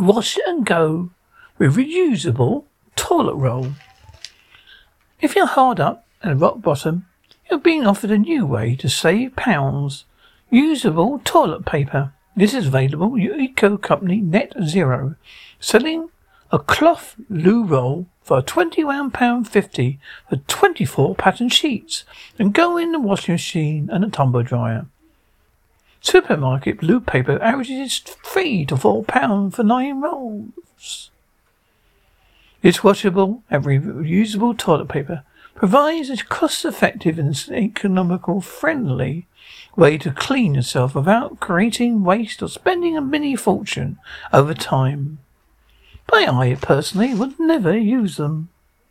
Wash and go with reusable toilet roll. If you're hard up and rock bottom, you're being offered a new way to save pounds. Usable toilet paper. This is available at eco company Net Zero, selling a cloth loo roll for £21.50 for 24 pattern sheets and go in the washing machine and a tumble dryer. Supermarket blue paper averages three to four pounds for nine rolls. This washable and reusable toilet paper provides a cost-effective and economical friendly way to clean yourself without creating waste or spending a mini fortune over time. But I personally would never use them.